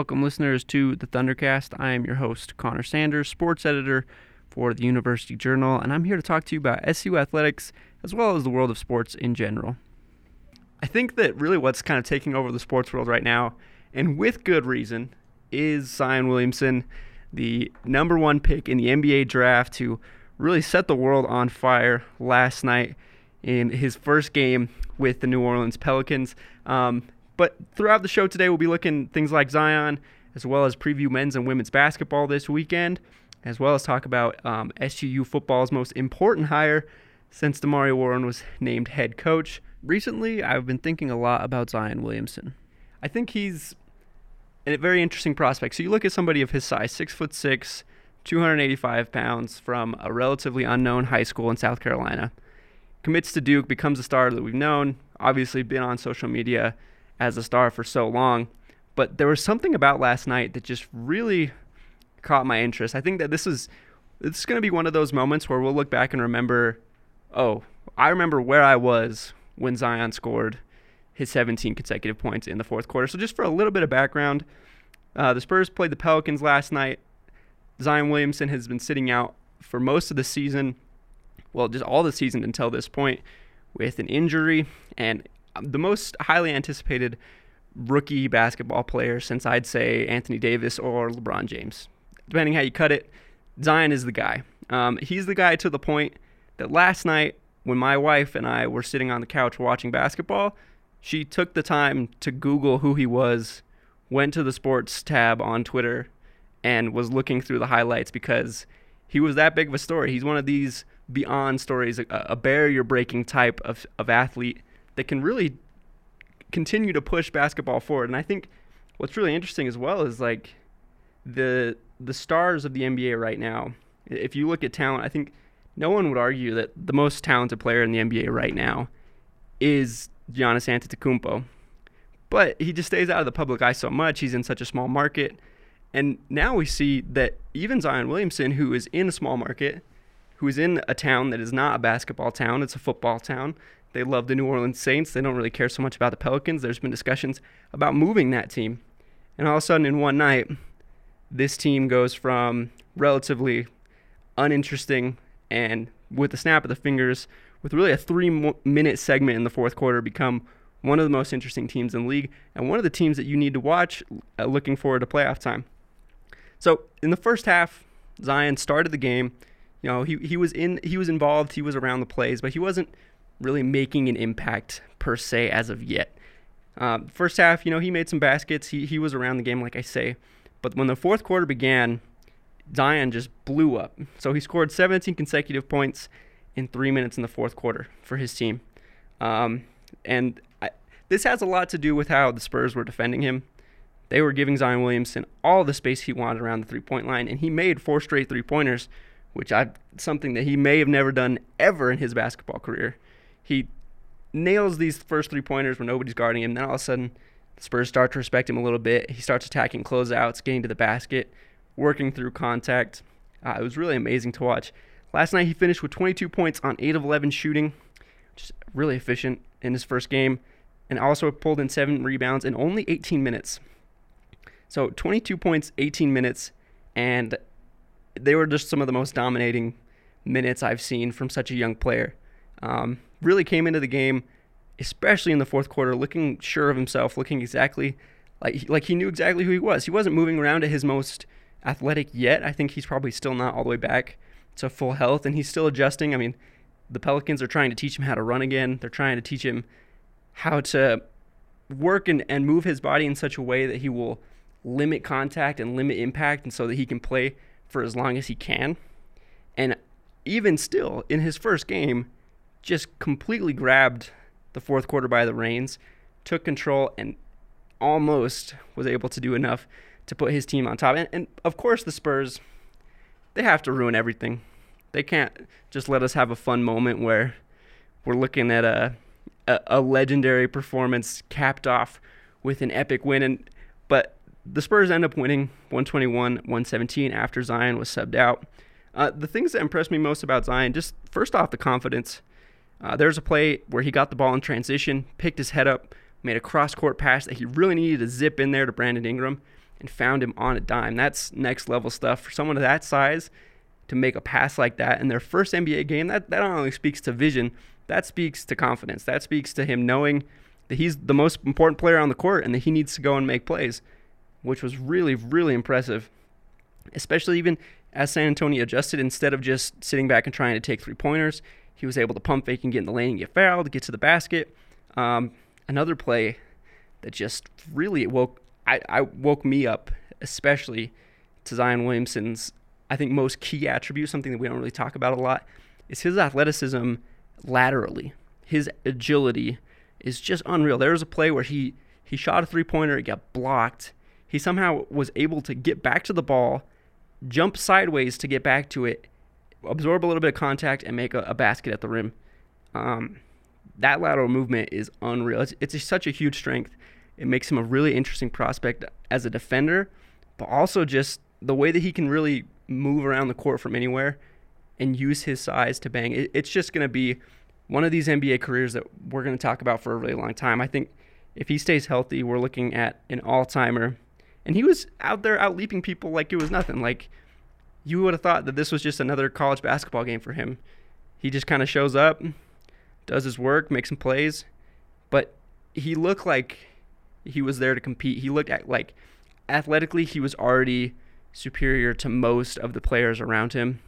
Welcome, listeners, to the Thundercast. I am your host, Connor Sanders, sports editor for the University Journal, and I'm here to talk to you about SU athletics as well as the world of sports in general. I think that really what's kind of taking over the sports world right now, and with good reason, is Zion Williamson, the number one pick in the NBA draft, to really set the world on fire last night in his first game with the New Orleans Pelicans. Um, but throughout the show today, we'll be looking things like Zion, as well as preview men's and women's basketball this weekend, as well as talk about um, SUU football's most important hire since Demario Warren was named head coach. Recently, I've been thinking a lot about Zion Williamson. I think he's a very interesting prospect. So you look at somebody of his size, six foot six, 285 pounds, from a relatively unknown high school in South Carolina. Commits to Duke, becomes a star that we've known. Obviously, been on social media as a star for so long. But there was something about last night that just really caught my interest. I think that this is is going to be one of those moments where we'll look back and remember, oh, I remember where I was when Zion scored his 17 consecutive points in the fourth quarter. So just for a little bit of background, uh, the Spurs played the Pelicans last night. Zion Williamson has been sitting out for most of the season, well, just all the season until this point, with an injury. And the most highly anticipated rookie basketball player since I'd say Anthony Davis or LeBron James. Depending how you cut it, Zion is the guy. Um, he's the guy to the point that last night, when my wife and I were sitting on the couch watching basketball, she took the time to Google who he was, went to the sports tab on Twitter, and was looking through the highlights because he was that big of a story. He's one of these beyond stories, a, a barrier breaking type of, of athlete that can really continue to push basketball forward. And I think what's really interesting as well is like the the stars of the NBA right now. If you look at talent, I think no one would argue that the most talented player in the NBA right now is Giannis Antetokounmpo. But he just stays out of the public eye so much. He's in such a small market. And now we see that even Zion Williamson, who is in a small market, who is in a town that is not a basketball town, it's a football town, they love the New Orleans Saints. They don't really care so much about the Pelicans. There's been discussions about moving that team. And all of a sudden, in one night, this team goes from relatively uninteresting and with the snap of the fingers, with really a three minute segment in the fourth quarter, become one of the most interesting teams in the league and one of the teams that you need to watch uh, looking forward to playoff time. So in the first half, Zion started the game. You know, he, he was in he was involved, he was around the plays, but he wasn't really making an impact per se as of yet. Uh, first half, you know, he made some baskets. He he was around the game, like I say, but when the fourth quarter began, Zion just blew up. So he scored 17 consecutive points in three minutes in the fourth quarter for his team, um, and I, this has a lot to do with how the Spurs were defending him. They were giving Zion Williamson all the space he wanted around the three-point line, and he made four straight three-pointers, which I something that he may have never done ever in his basketball career. He nails these first three pointers when nobody's guarding him. Then all of a sudden, the Spurs start to respect him a little bit. He starts attacking closeouts, getting to the basket, working through contact. Uh, it was really amazing to watch. Last night, he finished with 22 points on 8 of 11 shooting, which is really efficient in his first game, and also pulled in 7 rebounds in only 18 minutes. So 22 points, 18 minutes, and they were just some of the most dominating minutes I've seen from such a young player. Um, really came into the game, especially in the fourth quarter, looking sure of himself, looking exactly like like he knew exactly who he was. He wasn't moving around at his most athletic yet. I think he's probably still not all the way back to full health, and he's still adjusting. I mean, the Pelicans are trying to teach him how to run again. They're trying to teach him how to work and, and move his body in such a way that he will limit contact and limit impact, and so that he can play for as long as he can. And even still, in his first game, just completely grabbed the fourth quarter by the reins, took control, and almost was able to do enough to put his team on top. And, and of course, the Spurs, they have to ruin everything. They can't just let us have a fun moment where we're looking at a, a, a legendary performance capped off with an epic win. And but the Spurs end up winning 121-117 after Zion was subbed out. Uh, the things that impressed me most about Zion, just first off, the confidence. Uh, there's a play where he got the ball in transition, picked his head up, made a cross court pass that he really needed to zip in there to Brandon Ingram. and found him on a dime. That's next level stuff for someone of that size to make a pass like that in their first NBA game. That that not only speaks to vision, that speaks to confidence. That speaks to him knowing that he's the most important player on the court and that he needs to go and make plays, which was really really impressive. Especially even as San Antonio adjusted, instead of just sitting back and trying to take three pointers, he was able to pump fake and get in the lane and get fouled, get to the basket. Um, another play that just really woke I, I woke me up, especially to Zion Williamson's I think most key attribute, something that we don't really talk about a lot, is his athleticism laterally. His agility is just unreal. There was a play where he he shot a three pointer, it got blocked. He somehow was able to get back to the ball, jump sideways to get back to it, absorb a little bit of contact, and make a, a basket at the rim. Um, that lateral movement is unreal. It's, it's such a huge strength. It makes him a really interesting prospect as a defender, but also just the way that he can really move around the court from anywhere and use his size to bang. It, it's just going to be one of these NBA careers that we're going to talk about for a really long time. I think if he stays healthy, we're looking at an all timer. And he was out there out leaping people like it was nothing. Like you would have thought that this was just another college basketball game for him. He just kind of shows up, does his work, makes some plays, but he looked like he was there to compete. He looked at like athletically he was already superior to most of the players around him.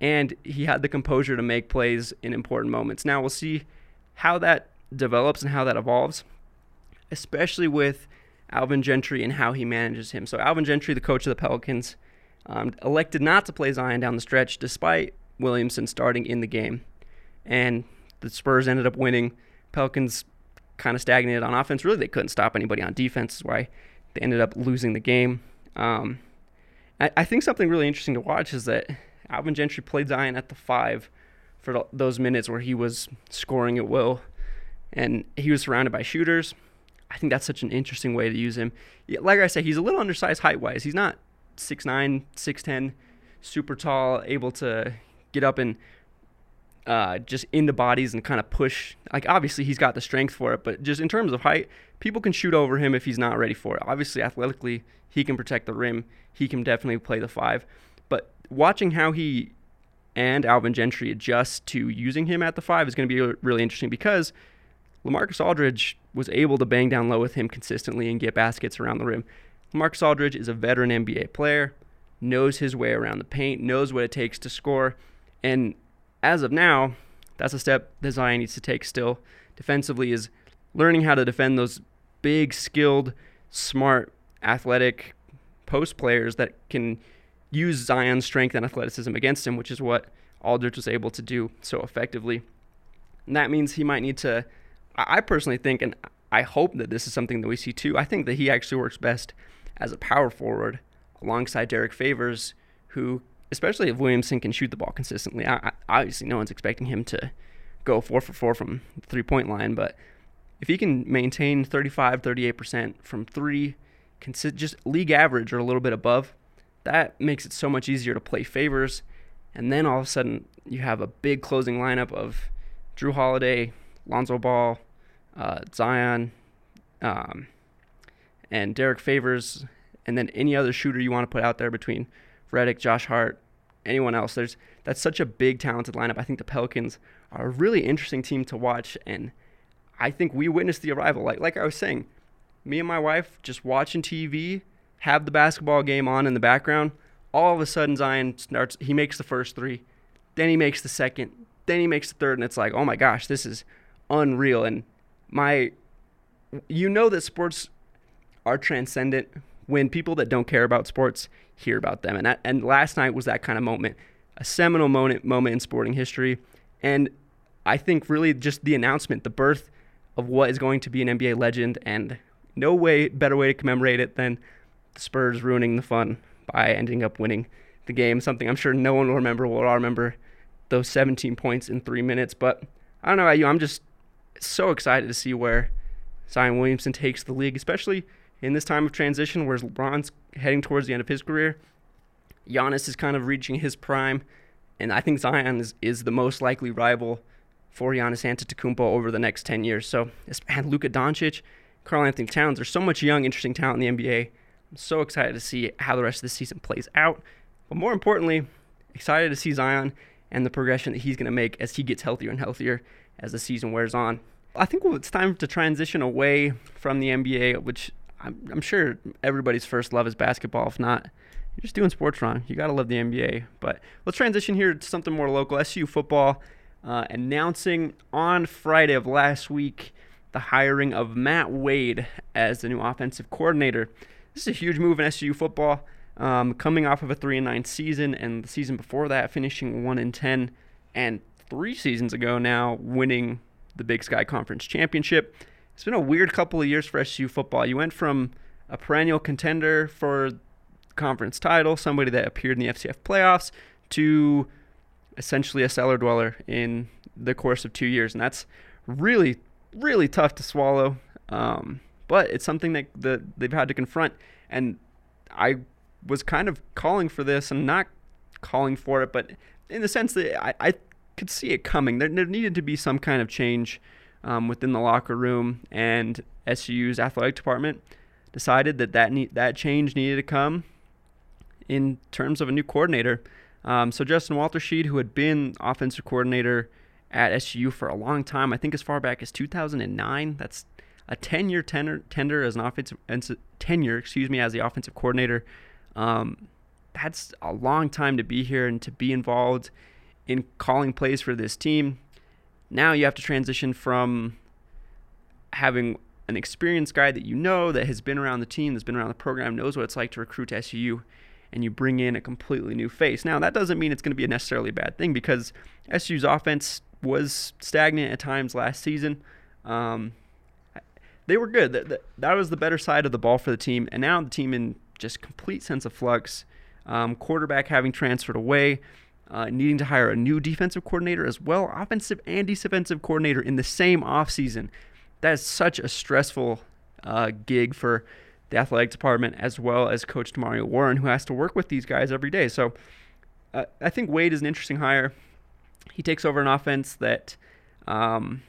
And he had the composure to make plays in important moments. Now we'll see how that develops and how that evolves, especially with Alvin Gentry and how he manages him. So, Alvin Gentry, the coach of the Pelicans, um, elected not to play Zion down the stretch despite Williamson starting in the game. And the Spurs ended up winning. Pelicans kind of stagnated on offense. Really, they couldn't stop anybody on defense, is why they ended up losing the game. Um, I, I, think something really interesting to watch is that Alvin Gentry played Zion at the five for those minutes where he was scoring at will, and he was surrounded by shooters. I think that's such an interesting way to use him. Like I said, he's a little undersized height wise. He's not 6'9, 6'10, super tall, able to get up and uh, just into bodies and kind of push. Like obviously he's got the strength for it, but just in terms of height, people can shoot over him if he's not ready for it. Obviously, athletically, he can protect the rim. He can definitely play the five. But watching how he and Alvin Gentry adjust to using him at the five is going to be really interesting because LaMarcus Aldridge was able to bang down low with him consistently and get baskets around the rim. LaMarcus Aldridge is a veteran NBA player, knows his way around the paint, knows what it takes to score, and as of now, that's a step that Zion needs to take still defensively is learning how to defend those big, skilled, smart, athletic post players that can use Zion's strength and athleticism against him, which is what Aldridge was able to do so effectively. And that means he might need to, I personally think, and I hope that this is something that we see too. I think that he actually works best as a power forward alongside Derrick Favors, who especially if Williamson can shoot the ball consistently. I, I, obviously, no one's expecting him to go four for four from the three point line, but if he can maintain 35, 38% from three, consi- just league average or a little bit above, that makes it so much easier to play favors. And then all of a sudden, you have a big closing lineup of Jrue Holiday, Lonzo Ball, uh, Zion, um, and Derrick Favors, and then any other shooter you want to put out there between Redick, Josh Hart, anyone else. There's that's such a big talented lineup. I think the Pelicans are a really interesting team to watch, and I think we witnessed the arrival. Like like I was saying, me and my wife just watching TV, have the basketball game on in the background. All of a sudden, Zion starts. He makes the first three, then he makes the second, then he makes the third, and it's like, oh my gosh, this is unreal. And my, you know that sports are transcendent when people that don't care about sports hear about them. And that, and last night was that kind of moment, a seminal moment moment in sporting history, and I think really just the announcement, the birth of what is going to be an NBA legend, and no way better way to commemorate it than the Spurs ruining the fun by ending up winning the game. Something I'm sure no one will remember. Will I remember those 17 points in three minutes? But I don't know about you. I'm just so excited to see where Zion Williamson takes the league, especially in this time of transition where LeBron's heading towards the end of his career. Giannis is kind of reaching his prime, and I think Zion is, is the most likely rival for Giannis Antetokounmpo over the next 10 years. So, and Luka Doncic, Karl Anthony Towns, there's so much young, interesting talent in the NBA. I'm so excited to see how the rest of the season plays out. But more importantly, excited to see Zion and the progression that he's going to make as he gets healthier and healthier as the season wears on. I think it's time to transition away from the NBA, which I'm, I'm sure everybody's first love is basketball. If not, you're just doing sports wrong. You got to love the NBA. But let's transition here to something more local. SU football uh, announcing on Friday of last week the hiring of Matt Wade as the new offensive coordinator. This is a huge move in SU football. Um, coming off of a three and nine season, and the season before that finishing one and ten, and three seasons ago now winning the Big Sky Conference championship. It's been a weird couple of years for SU football. You went from a perennial contender for conference title, somebody that appeared in the FCS playoffs, to essentially a cellar dweller in the course of two years, and that's really, really tough to swallow. Um, but it's something that the, they've had to confront, and I was kind of calling for this and not calling for it, but in the sense that I, I could see it coming. There, there needed to be some kind of change um, within the locker room, and SU's athletic department decided that that, need, that change needed to come in terms of a new coordinator. Um, so Justin Walterscheid, who had been offensive coordinator at SU for a long time, I think as far back as 2009. That's a 10-year tender, tender as an offensive tenure, excuse me, as the offensive coordinator. Um, that's a long time to be here and to be involved in calling plays for this team. Now you have to transition from having an experienced guy that you know that has been around the team, that's been around the program, knows what it's like to recruit to SU, and you bring in a completely new face. Now that doesn't mean it's going to be a necessarily bad thing because SU's offense was stagnant at times last season. Um, they were good. That, that, was the better side of the ball for the team, and now the team in just complete sense of flux. Um, quarterback having transferred away, uh, needing to hire a new defensive coordinator as well, offensive and defensive coordinator in the same offseason. That is such a stressful uh, gig for the athletic department as well as Coach Mario Warren, who has to work with these guys every day. So uh, I think Wade is an interesting hire. He takes over an offense that um,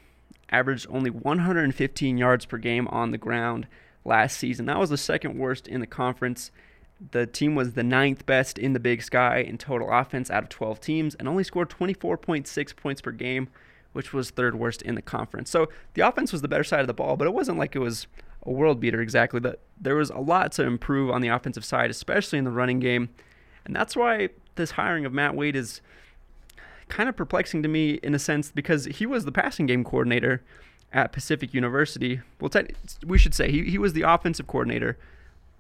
averaged only 115 yards per game on the ground last season. That was the second worst in the conference. The team was the ninth best in the Big Sky in total offense out of 12 teams and only scored 24.6 points per game, which was third worst in the conference. So the offense was the better side of the ball, but it wasn't like it was a world beater exactly. But there was a lot to improve on the offensive side, especially in the running game, and that's why this hiring of Matt Wade is kind of perplexing to me in a sense because he was the passing game coordinator at Pacific University. Well, we should say he, he was the offensive coordinator,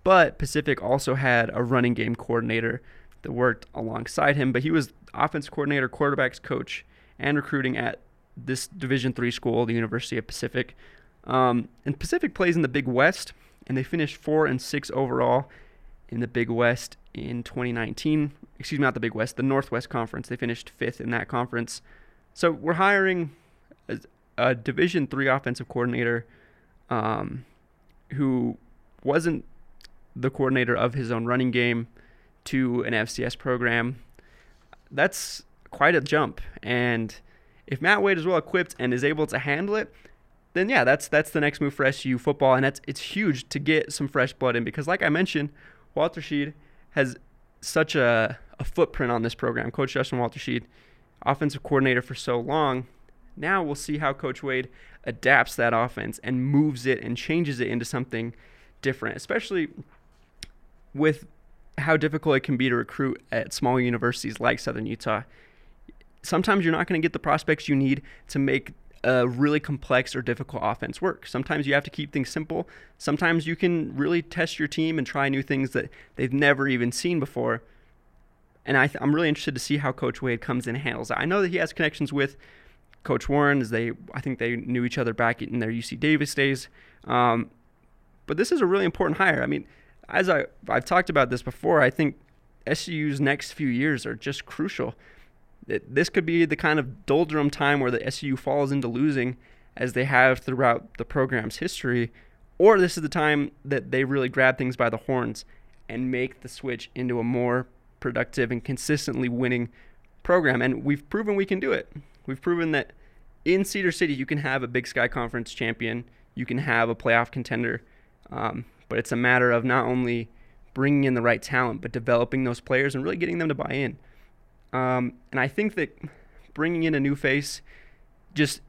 but Pacific also had a running game coordinator that worked alongside him. But he was offense coordinator, quarterbacks coach, and recruiting at this Division three school, the University of Pacific. Um, and Pacific plays in the Big West, and they finished four and six overall in the Big West in 2019. Excuse me, not the Big West, the Northwest Conference. They finished fifth in that conference. So we're hiring a, a Division three offensive coordinator um, who wasn't the coordinator of his own running game to an FCS program. That's quite a jump. And if Matt Wade is well equipped and is able to handle it, then yeah, that's that's the next move for SU football, and that's it's huge to get some fresh blood in because, like I mentioned, Walterscheid has such a, a footprint on this program. Coach Justin Walterscheid, offensive coordinator for so long. Now we'll see how Coach Wade adapts that offense and moves it and changes it into something different, especially with how difficult it can be to recruit at small universities like Southern Utah. Sometimes you're not going to get the prospects you need to make a really complex or difficult offense work. Sometimes you have to keep things simple. Sometimes you can really test your team and try new things that they've never even seen before. And I am really interested to see how Coach Wade comes in and handles that. I know that he has connections with Coach Warren, as they I think they knew each other back in their UC Davis days. Um, but this is a really important hire. I mean, as I I've talked about this before, I think SU's next few years are just crucial it, this could be the kind of doldrum time where the SU falls into losing as they have throughout the program's history, or this is the time that they really grab things by the horns and make the switch into a more productive and consistently winning program. And we've proven we can do it. We've proven that in Cedar City, you can have a Big Sky Conference champion, you can have a playoff contender, um, but it's a matter of not only bringing in the right talent, but developing those players and really getting them to buy in. Um, and I think that bringing in a new face, just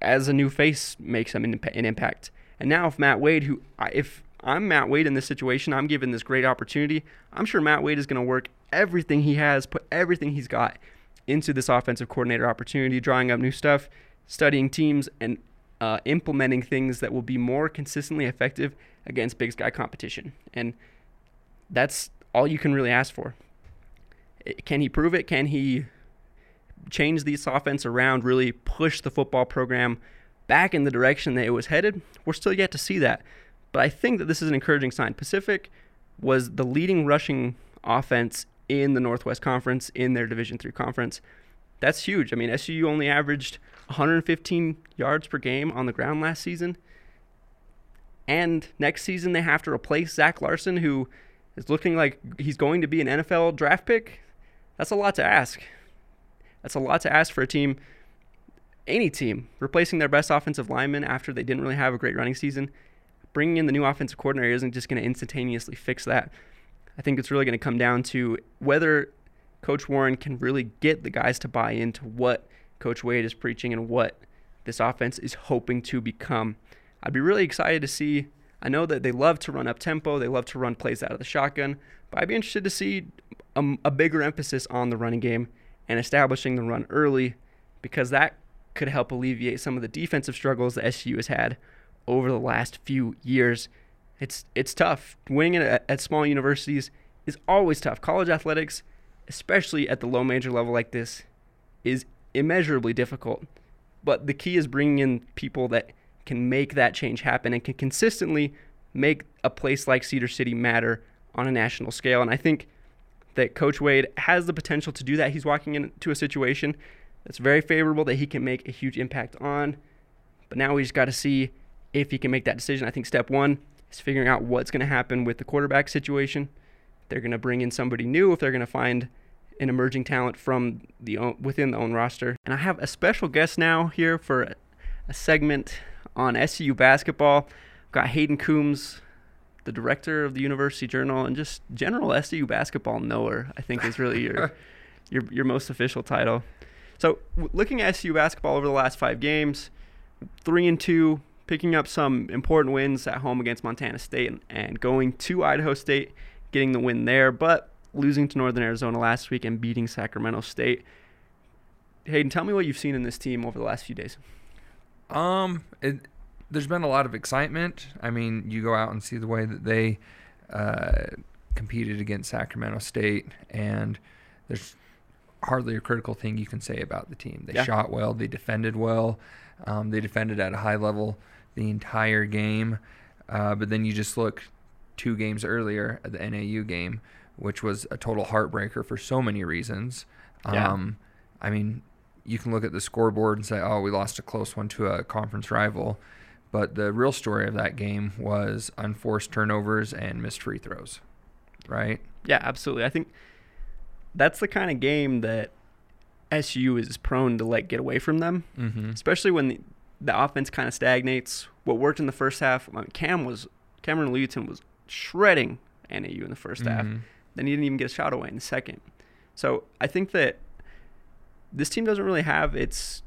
as a new face, makes them an, an impact. And now, if Matt Wade, who if I'm Matt Wade in this situation, I'm given this great opportunity. I'm sure Matt Wade is going to work everything he has, put everything he's got into this offensive coordinator opportunity, drawing up new stuff, studying teams, and uh, implementing things that will be more consistently effective against Big Sky competition. And that's all you can really ask for. Can he prove it? Can he change this offense around, really push the football program back in the direction that it was headed? We're still yet to see that. But I think that this is an encouraging sign. Pacific was the leading rushing offense in the Northwest Conference in their Division Three conference. That's huge. I mean, SUU only averaged 115 yards per game on the ground last season. And next season, they have to replace Zach Larson, who is looking like he's going to be an NFL draft pick. That's a lot to ask. That's a lot to ask for a team, any team, replacing their best offensive lineman after they didn't really have a great running season. Bringing in the new offensive coordinator isn't just going to instantaneously fix that. I think it's really going to come down to whether Coach Warren can really get the guys to buy into what Coach Wade is preaching and what this offense is hoping to become. I'd be really excited to see. I know that they love to run up tempo, they love to run plays out of the shotgun, but I'd be interested to see a, a bigger emphasis on the running game and establishing the run early because that could help alleviate some of the defensive struggles that SU has had over the last few years. It's it's tough. Winning at, at small universities is always tough. College athletics, especially at the low major level like this, is immeasurably difficult. But the key is bringing in people that can make that change happen and can consistently make a place like Cedar City matter on a national scale. And I think that Coach Wade has the potential to do that. He's walking into a situation that's very favorable that he can make a huge impact on. But now we just got to see if he can make that decision. I think step one is figuring out what's going to happen with the quarterback situation. They're going to bring in somebody new if they're going to find an emerging talent from the within the own roster. And I have a special guest now here for a segment on SU basketball. I've got Hayden Coombs, the director of the University Journal, and just general SU basketball knower. I think is really your your your most official title. So, looking at SU basketball over the last five games, three and two, picking up some important wins at home against Montana State and, and going to Idaho State, getting the win there, but losing to Northern Arizona last week and beating Sacramento State. Hayden, tell me what you've seen in this team over the last few days. Um, it, there's been a lot of excitement. I mean, you go out and see the way that they uh, competed against Sacramento State, and there's hardly a critical thing you can say about the team. They yeah. shot well, they defended well, um, they defended at a high level the entire game. Uh, but then you just look two games earlier at the NAU game, which was a total heartbreaker for so many reasons. Yeah. Um, I mean, you can look at the scoreboard and say, oh, we lost a close one to a conference rival. But the real story of that game was unforced turnovers and missed free throws, right? Yeah, absolutely. I think that's the kind of game that SU is prone to let get away from them, mm-hmm. especially when the, the offense kind of stagnates. What worked in the first half, Cam was Cameron Oluyitan was shredding NAU in the 1st mm-hmm. half. Then he didn't even get a shot away in the second. So I think that this team doesn't really have its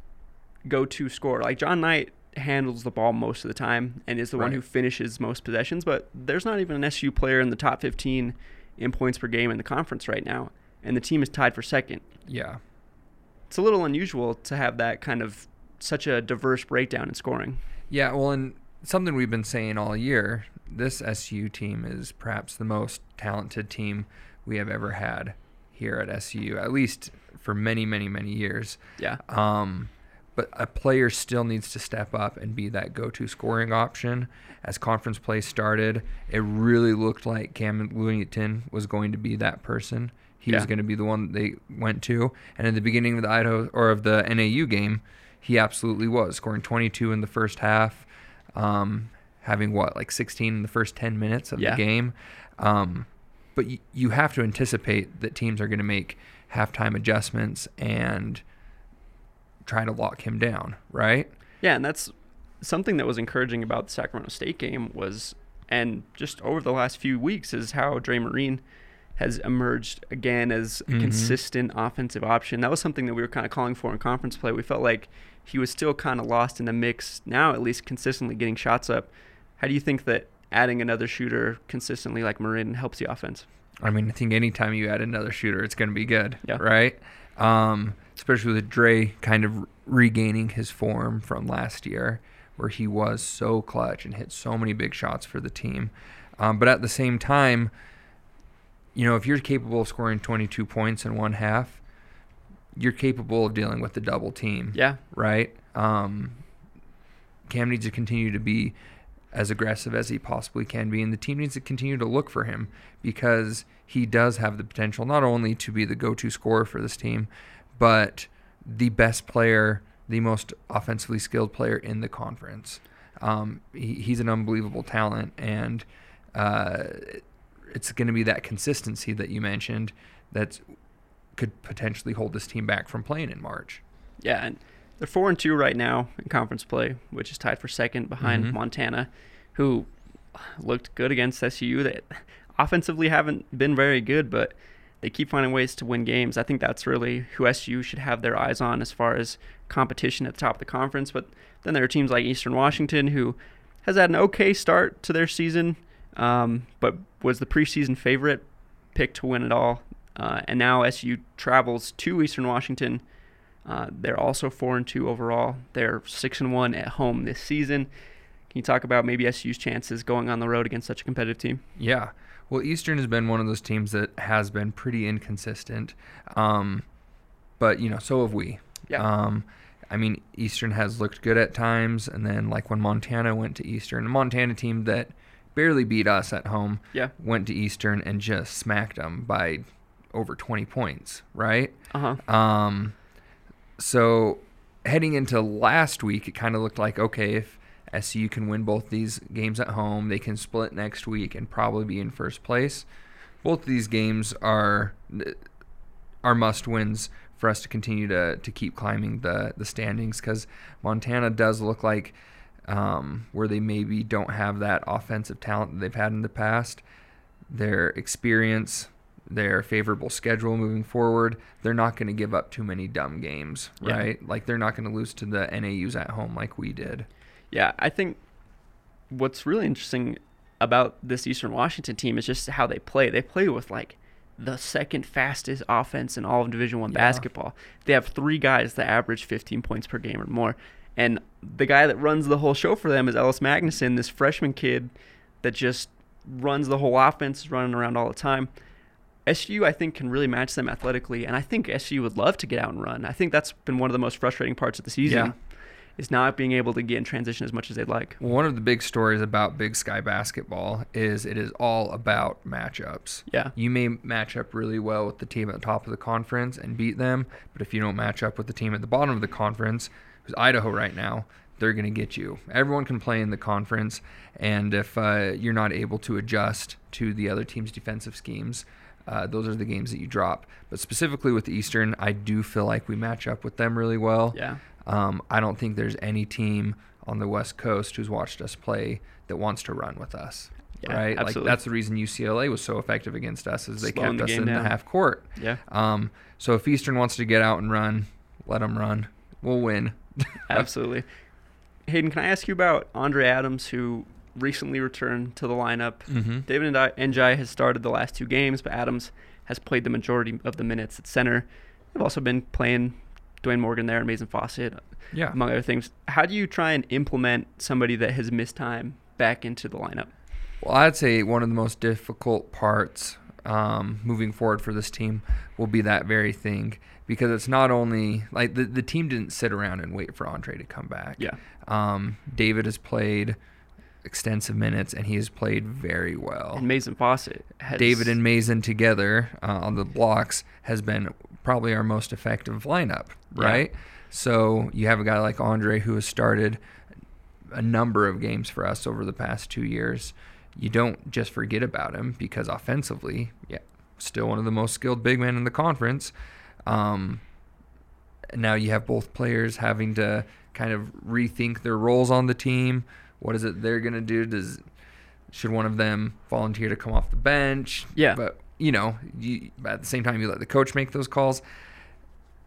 go-to scorer. Like John Knight handles the ball most of the time and is the right. one who finishes most possessions, but there's not even an SU player in the top 15 in points per game in the conference right now, and the team is tied for second. Yeah. It's a little unusual to have that kind of such a diverse breakdown in scoring. Yeah, well, and something we've been saying all year, this SU team is perhaps the most talented team we have ever had here at SU, at least for many, many, many years. Yeah. Um, but a player still needs to step up and be that go-to scoring option. As conference play started, it really looked like Cam Oluyitan was going to be that person. He yeah. was going to be the one they went to. And in the beginning of the Idaho or of the NAU game, he absolutely was scoring 22 in the first half, um, having what like 16 in the first 10 minutes of yeah. the game. Um, but you have to anticipate that teams are going to make halftime adjustments and try to lock him down, right? Yeah, and that's something that was encouraging about the Sacramento State game was and just over the last few weeks is how Dre Marin has emerged again as a Mhm. consistent offensive option. That was something that we were kind of calling for in conference play. We felt like he was still kind of lost in the mix. Now, at least consistently getting shots up. How do you think that adding another shooter consistently like Marin helps the offense? I mean, I think anytime you add another shooter, it's going to be good, Yeah. right? Um, especially with Dre kind of regaining his form from last year, where he was so clutch and hit so many big shots for the team. Um, but at the same time, you know, if you're capable of scoring 22 points in one half, you're capable of dealing with the double team Yeah, right? Um, Cam needs to continue to be as aggressive as he possibly can be, and the team needs to continue to look for him because he does have the potential not only to be the go-to scorer for this team, but the best player, the most offensively skilled player in the conference. Um, he, he's an unbelievable talent, and uh, it's going to be that consistency that you mentioned that could potentially hold this team back from playing in March. yeah, and they're four and two right now in conference play, which is tied for second behind Mhm. Montana, who looked good against SU. They offensively haven't been very good, but they keep finding ways to win games. I think that's really who SU should have their eyes on as far as competition at the top of the conference. But then there are teams like Eastern Washington who has had an okay start to their season, um, but was the preseason favorite, pick to win it all. Uh, and now SU travels to Eastern Washington. Uh, they're also four and two overall. They're six and one at home this season. Can you talk about maybe SU's chances going on the road against such a competitive team? Yeah. Well, Eastern has been one of those teams that has been pretty inconsistent. Um, but, you know, so have we. Yeah. Um, I mean, Eastern has looked good at times. And then, like when Montana went to Eastern, a Montana team that barely beat us at home Yeah. went to Eastern and just smacked them by over 20 points, right? Uh huh. Um, so heading into last week, it kind of looked like okay, if SU can win both these games at home, they can split next week and probably be in first place. Both of these games are are must wins for us to continue to to keep climbing the the standings because Montana does look like um, where they maybe don't have that offensive talent that they've had in the past. Their experience, their favorable schedule moving forward, they're not going to give up too many dumb games, Yeah. right? Like they're not going to lose to the NAUs at home like we did. Yeah, I think what's really interesting about this Eastern Washington team is just how they play. They play with like the second fastest offense in all of Division One Yeah. basketball. They have three guys that average 15 points per game or more, and the guy that runs the whole show for them is Ellis Magnuson, this freshman kid that just runs the whole offense, is running around all the time. SU, I think, can really match them athletically, and I think SU would love to get out and run. I think that's been one of the most frustrating parts of the season, Yeah. is not being able to get in transition as much as they'd like. One of the big stories about Big Sky basketball is it is all about matchups. Yeah. You may match up really well with the team at the top of the conference and beat them, but if you don't match up with the team at the bottom of the conference, who's Idaho right now, they're going to get you. Everyone can play in the conference, and if uh, you're not able to adjust to the other team's defensive schemes, uh, those are the games that you drop. But specifically with Eastern, I do feel like we match up with them really well. Yeah. Um, I don't think there's any team on the West Coast who's watched us play that wants to run with us. Yeah, right? absolutely. Like that's the reason UCLA was so effective against us is they Slowing kept the us in down. the half court. Yeah. Um, so if Eastern wants to get out and run, let them run. We'll win. Absolutely. Hayden, can I ask you about Andre Adams, who recently returned to the lineup? Mm-hmm. David and Njai has started the last two games, but Adams has played the majority of the minutes at center. They've also been playing Dwayne Morgan there and Maizen Fausett, Yeah. among other things. How do you try and implement somebody that has missed time back into the lineup? Well, I'd say one of the most difficult parts um, moving forward for this team will be that very thing because it's not only like the, the team didn't sit around and wait for Andre to come back. Yeah. Um, David has played extensive minutes and he has played very well. And Maizen Fausett has David and Mason together uh, on the blocks has been probably our most effective lineup, Yeah. right? So you have a guy like Andre who has started a number of games for us over the past two years. You don't just forget about him because offensively, yeah, still one of the most skilled big men in the conference. Um, now you have both players having to kind of rethink their roles on the team. What is it they're going to do? Does Should one of them volunteer to come off the bench? Yeah. But, you know, you, at the same time, you let the coach make those calls.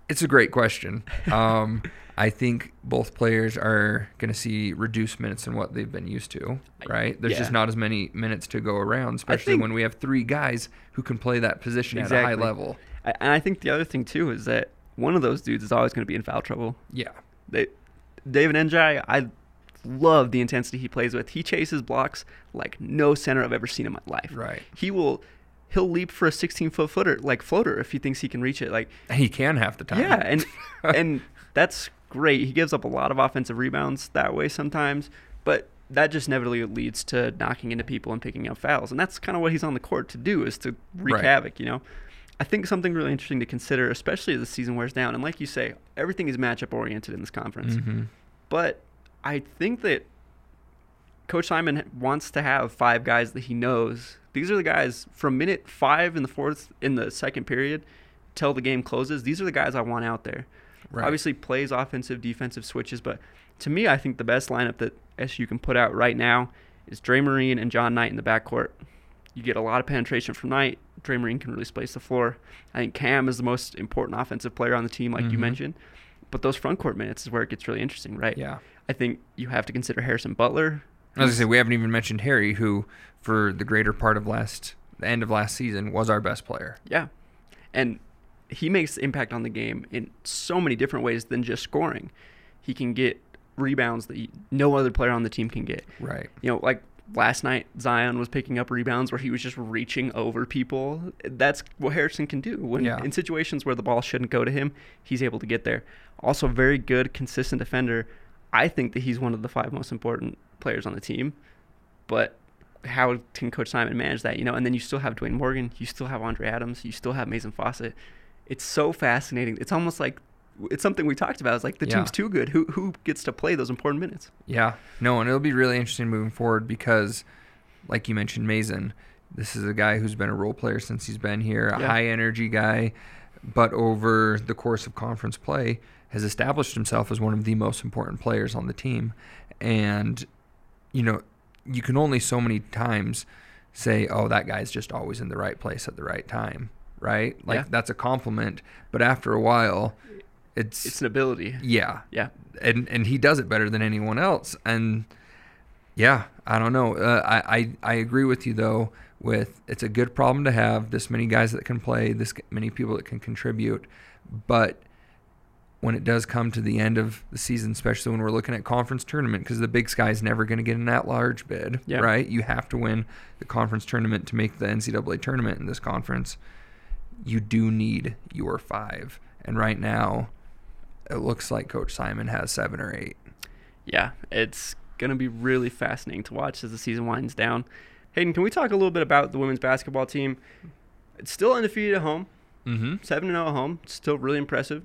It's a great question. Um, I think both players are going to see reduced minutes than what they've been used to, right? There's Yeah. just not as many minutes to go around, especially think- when we have three guys who can play that position at a high level. I- And I think the other thing too is that one of those dudes is always going to be in foul trouble. Yeah. They, David Njai, I love the intensity he plays with. He chases blocks like no center I've ever seen in my life. Right. He will, he'll leap for a 16 foot footer like floater if he thinks he can reach it. Like He can half the time. yeah, and and that's great. He gives up a lot of offensive rebounds that way sometimes, but that just inevitably leads to knocking into people and picking up fouls, and that's kind of what he's on the court to do is to wreak Right. havoc. You know, I think something really interesting to consider, especially as the season wears down, and like you say, everything is matchup oriented in this conference. Mhm. But I think that Coach Simon wants to have five guys that he knows. These are the guys from minute five in the fourth in the second period till the game closes. These are the guys I want out there. Right. Obviously plays offensive, defensive switches, but to me, I think the best lineup that SU can put out right now is Dre Marin and John Knight in the backcourt. You get a lot of penetration from Knight. Dre Marin can really space the floor. I think Cam is the most important offensive player on the team, like you Mhm. mentioned. But those front court minutes is where it gets really interesting, right? Yeah. I think you have to consider Harrison Butler. As I say, we haven't even mentioned Harry, who for the greater part of last, the end of last season, was our best player. Yeah. And he makes impact on the game in so many different ways than just scoring. He can get rebounds that no other player on the team can get. Right. You know, like last night, Zion was picking up rebounds where he was just reaching over people. That's what Harrison can do. When Yeah. in situations where the ball shouldn't go to him, he's able to get there. Also, very good, consistent defender. I think that he's one of the five most important players on the team. But how can Coach Simon manage that? You know, and then you still have Dwayne Morgan, you still have Andre Adams, you still have Maizen Fausett. It's so fascinating. It's almost like it's something we talked about. It's like the Yeah. team's too good. Who who gets to play those important minutes? Yeah. No, and it'll be really interesting moving forward because, like you mentioned, Mason, this is a guy who's been a role player since he's been here, a Yeah. high energy guy, but over the course of conference play has established himself as one of the most important players on the team. And, you know, you can only so many times say, oh, that guy's just always in the right place at the right time, right? Like, Yeah. that's a compliment. But after a while, it's, It's an ability. yeah, Yeah. and and he does it better than anyone else. And yeah, I don't know. Uh, I, I I agree with you though. With it's a good problem to have this many guys that can play, this many people that can contribute, but when it does come to the end of the season, especially when we're looking at conference tournament, because the Big Sky is never going to get an at-large bid, Yeah. right? You have to win the conference tournament to make the NCAA tournament in this conference. You do need your five, and right now, it looks like Coach Simon has seven or eight. Yeah, it's going to be really fascinating to watch as the season winds down. Hayden, can we talk a little bit about the women's basketball team? It's still undefeated at home, Mm-hmm. 0 at home. It's still really impressive.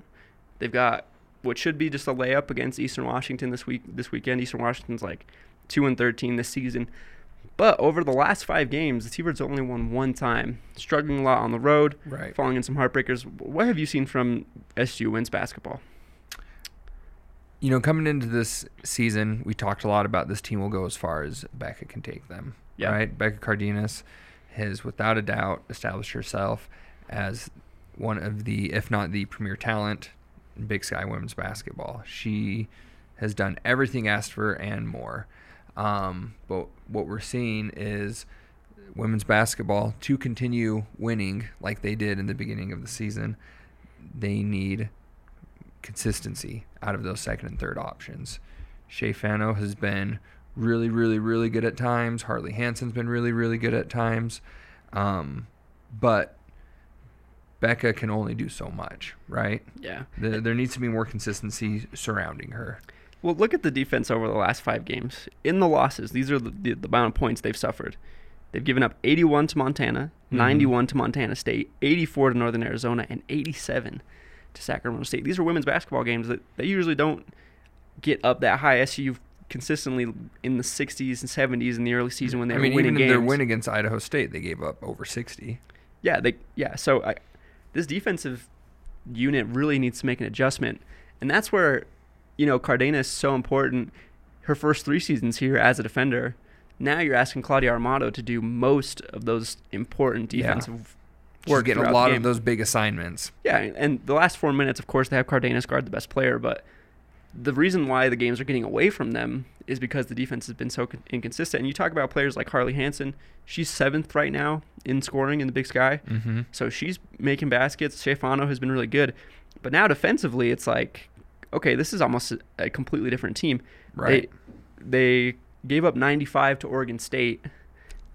They've got what should be just a layup against Eastern Washington this week. This weekend, Eastern Washington's like 2 and 13 this season. But over the last five games, the T-Birds only won one time, struggling a lot on the road, Right. falling in some heartbreakers. What have you seen from SU women's basketball? You know, coming into this season, we talked a lot about this team will go as far as Becca can take them. Yeah. Right? Becca Cardenas has, without a doubt, established herself as one of the, if not the premier talent Big Sky women's basketball. She has done everything asked for and more. Um, but what we're seeing is women's basketball to continue winning like they did in the beginning of the season. They need consistency out of those second and third options. Shea Fano has been really, really, really good at times. Hartley Hanson's been really, really good at times. Um, but Becca can only do so much, right? Yeah. There, there needs to be more consistency surrounding her. Well, look at the defense over the last five games. In the losses, these are the, the, the amount of points they've suffered. They've given up 81 to Montana, Mhm. 91 to Montana State, 84 to Northern Arizona, and 87 to Sacramento State. These are women's basketball games that they usually don't get up that high. SU consistently in the 60s and 70s in the early season when they I were mean, winning even games. their win against Idaho State, they gave up over 60. Yeah, they yeah. So I, this defensive unit really needs to make an adjustment, and that's where, you know, Cardenas is so important. Her first three seasons here as a defender, Now you're asking Claudia Armato to do most of those important Yeah. defensive She's work getting a lot of those big assignments. Yeah, and the last four minutes, of course, they have Cardenas guard the best player, but the reason why the games are getting away from them is because the defense has been so inconsistent. And you talk about players like Harley Hansen; she's seventh right now in scoring in the Big Sky, Mm-hmm. so she's making baskets. Shafano has been really good, but now defensively, it's like, okay, this is almost a, completely different team. Right. They they gave up 95 to Oregon State,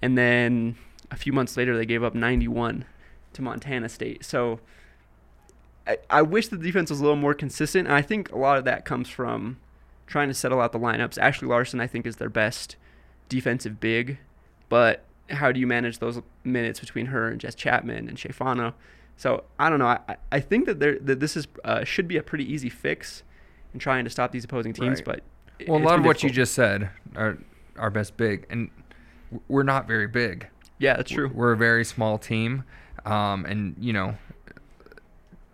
and then a few months later they gave up 91 to Montana State. So I, I wish the defense was a little more consistent. And I think a lot of that comes from trying to settle out the lineups. Ashley Larson, I think, is their best defensive big, but how do you manage those minutes between her and Jess Chapman and Shafano? So I don't know. I, I- think that there that this is uh, should be a pretty easy fix in trying to stop these opposing teams. Right. But Well, a lot of what you just said are our best big, and we're not very big. yeah, that's true. We're a very small team, um, and you know,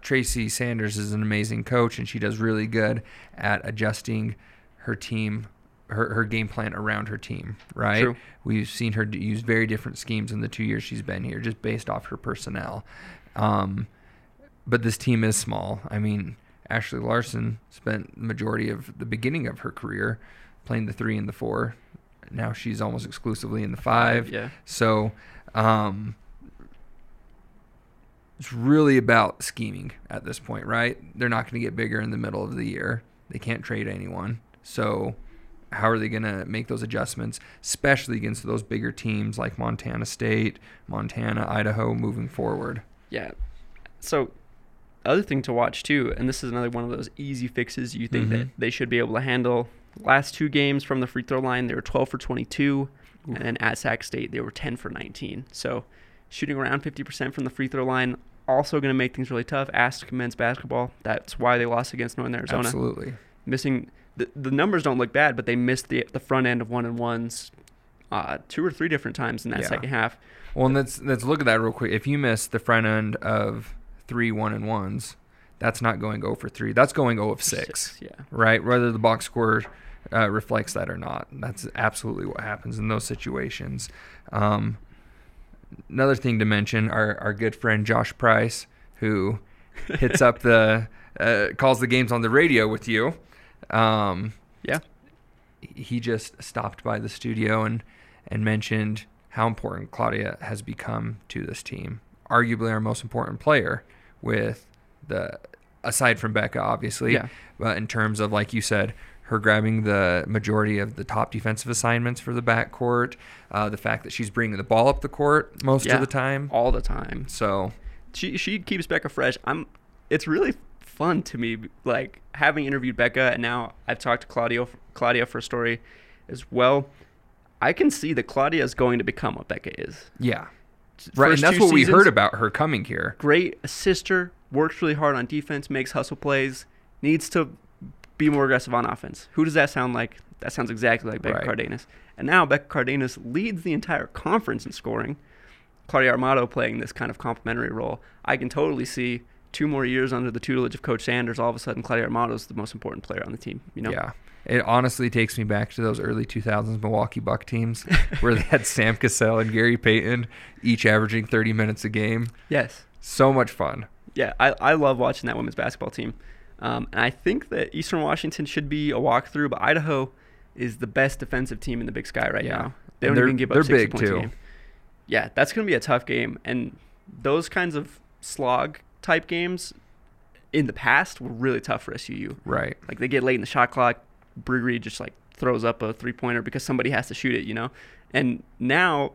Tracy Sanders is an amazing coach, and she does really good at adjusting her team, her her game plan around her team. Right? True. We've seen her use very different schemes in the two years she's been here, just based off her personnel. Um, but this team is small. I mean, Ashley Larson spent the majority of the beginning of her career playing the three and the four. Now she's almost exclusively in the five. Yeah. So um, it's really about scheming at this point, right? They're not going to get bigger in the middle of the year. They can't trade anyone. So how are they going to make those adjustments, especially against those bigger teams like Montana State, Montana, Idaho moving forward? Yeah. So, other thing to watch too, and this is another one of those easy fixes you think that Mhm. they should be able to handle. Last two games from the free throw line, they were 12 for 22, and then at Sac State they were 10 for 19. So, shooting around 50% from the free throw line also going to make things really tough. Ask men's basketball. That's why they lost against Northern Arizona. Absolutely. Missing the, the numbers don't look bad, but they missed the the front end of one and ones uh, two or three different times in that Yeah. second half. Well, and let's let's look at that real quick. If you miss the front end of three one and ones, that's not going 0 for three. That's going 0 of six. Yeah. right? Whether the box score uh, reflects that or not. That's absolutely what happens in those situations. Um, another thing to mention: our our good friend Josh Price, who hits up the uh, calls the games on the radio with you. Um, Yeah. he just stopped by the studio and and mentioned how important Claudia has become to this team. Arguably our most important player with the aside from Becca obviously, Yeah. but in terms of like you said, her grabbing the majority of the top defensive assignments for the backcourt, uh, the fact that she's bringing the ball up the court most Yeah. of the time. All the time. So she she keeps Becca fresh. I'm. It's really fun to me, like having interviewed Becca, and now I've talked to Claudia Claudia for a story as well. I can see that Claudia is going to become what Becca is. yeah, right, and that's what we heard about her coming here. Great assister, works really hard on defense, makes hustle plays, needs to be more aggressive on offense. Who does that sound like? That sounds exactly like Becca Right. Cardenas. And now Becca Cardenas leads the entire conference in scoring. Claudia Armato playing this kind of complementary role. I can totally see two more years under the tutelage of Coach Sanders. All of a sudden, Claudia Armato is the most important player on the team. You know? Yeah. It honestly takes me back to those early 2000s Milwaukee Buck teams where they had Sam Cassell and Gary Payton each averaging 30 minutes a game. Yes. So much fun. Yeah, I, I love watching that women's basketball team. Um, and I think that Eastern Washington should be a walkthrough, but Idaho is the best defensive team in the Big Sky right Yeah. now. They don't even give up they're 60 big, points too. a game. Yeah, that's going to be a tough game. And those kinds of slog type games in the past were really tough for SUU. Right. Like they get late in the shot clock, Brie Reed just like throws up a three pointer because somebody has to shoot it, you know. And now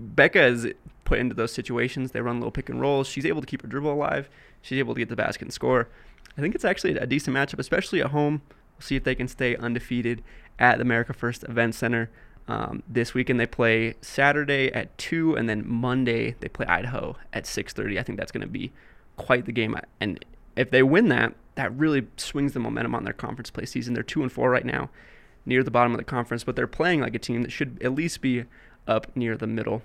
Becca is put into those situations. They run little pick and rolls. She's able to keep her dribble alive. She's able to get the basket and score. I think it's actually a decent matchup, especially at home. We'll see if they can stay undefeated at the America First Event Center. Um, this weekend they play Saturday at two, and then Monday they play Idaho at six thirty. I think that's going to be quite the game. And if they win that, that really swings the momentum on their conference play season. They're two and four right now, near the bottom of the conference, but they're playing like a team that should at least be up near the middle.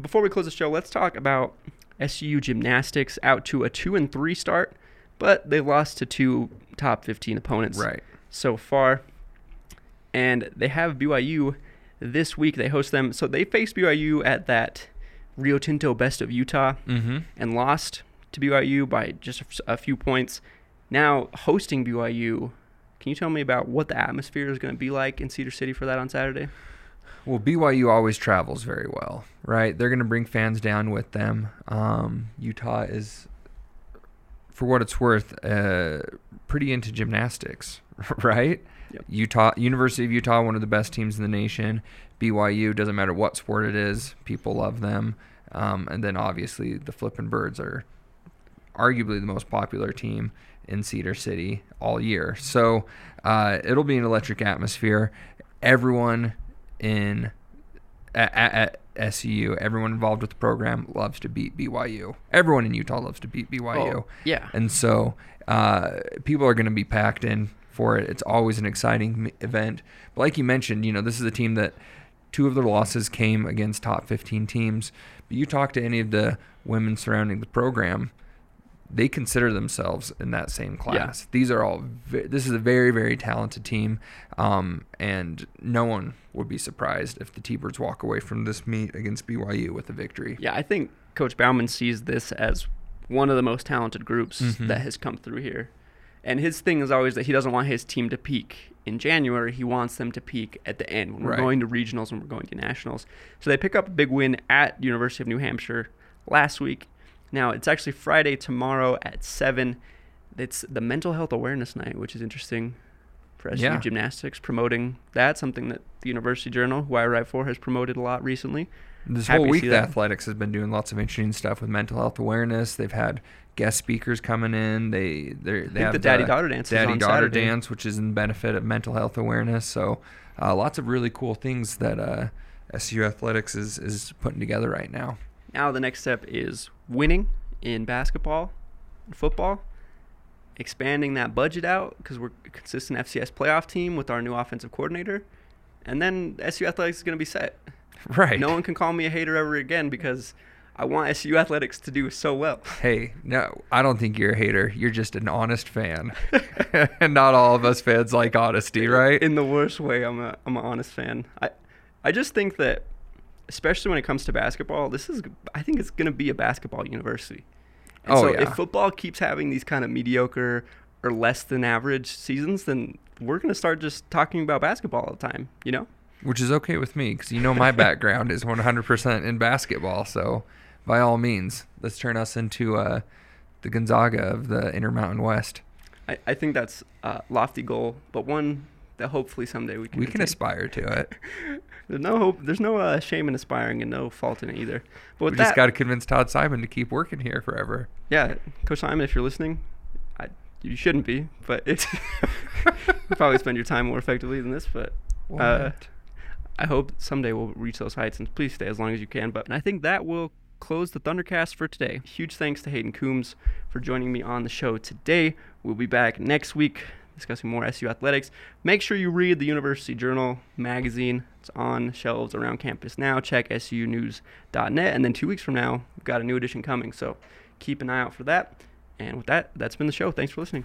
Before we close the show, let's talk about SU gymnastics out to a two and three start, but they lost to two top fifteen opponents Right. so far. And they have BYU this week. They host them. So they faced BYU at that Rio Tinto Best of Utah Mm-hmm. and lost to BYU by just a few points. Now hosting BYU, can you tell me about what the atmosphere is going to be like in Cedar City for that on Saturday? Well, BYU always travels very well, right? They're going to bring fans down with them. Um, Utah is, for what it's worth, uh, pretty into gymnastics, right? Yep. Utah, University of Utah, one of the best teams in the nation. BYU doesn't matter what sport it is, people love them. Um, and then obviously the Flippin' Birds are arguably the most popular team in Cedar City all year. So uh, it'll be an electric atmosphere. Everyone in at, at, at SCU, everyone involved with the program loves to beat BYU. Everyone in Utah loves to beat BYU. Oh, yeah. And so uh, people are going to be packed in for it. It's always an exciting event. But like you mentioned, you know, this is a team that two of their losses came against top 15 teams. But you talk to any of the women surrounding the program, they consider themselves in that same class. These are all. This is a very, very talented team, um, and no one would be surprised if the T-Birds walk away from this meet against BYU with a victory. Yeah, I think Coach Bauman sees this as one of the most talented groups Mhm. that has come through here. And his thing is always that he doesn't want his team to peak in January. He wants them to peak at the end when we're Right. going to regionals and we're going to nationals. So they pick up a big win at University of New Hampshire last week. Now it's actually Friday tomorrow at seven. It's the mental health awareness night, which is interesting for SU Yeah. gymnastics, promoting that something that the University Journal, who I write for, has promoted a lot recently. This Happy whole week, the athletics has been doing lots of interesting stuff with mental health awareness. They've had guest speakers coming in. They they they have the Daddy Daughter Dance Daddy Daughter Saturday. Dance, which is in benefit of mental health awareness. So, uh, lots of really cool things that uh, SU Athletics is is putting together right now. Now the next step is winning in basketball and football, expanding that budget out because we're a consistent FCS playoff team with our new offensive coordinator, and then SU Athletics is going to be set. Right. No one can call me a hater ever again because I want SU Athletics to do so well. Hey, no, I don't think you're a hater. You're just an honest fan, and not all of us fans like honesty, right? In the worst way, I'm a I'm an honest fan. I I just think that, especially when it comes to basketball, this is I think it's going to be a basketball university. And Oh, so yeah. if football keeps having these kind of mediocre or less than average seasons, then we're going to start just talking about basketball all the time. You know? which is okay with me because you know my background is 100% in basketball. So, by all means, let's turn us into uh, the Gonzaga of the Intermountain West. I, I think that's a lofty goal, but one that hopefully someday we can. We can aspire to it. There's no hope. There's no uh, shame in aspiring and no fault in it either. But We just got to convince Todd Simon to keep working here forever. yeah, Coach Simon, if you're listening, I, you shouldn't be, but it's you probably spend your time more effectively than this. But Uh, I hope someday we'll reach those heights, and please stay as long as you can. But and I think that will close the Thundercast for today. Huge thanks to Hayden Coombs for joining me on the show today. We'll be back next week discussing more SU athletics. Make sure you read the University Journal magazine. It's on shelves around campus now. Check sunews.net, and then two weeks from now, we've got a new edition coming. So keep an eye out for that. And with that, that's been the show. Thanks for listening.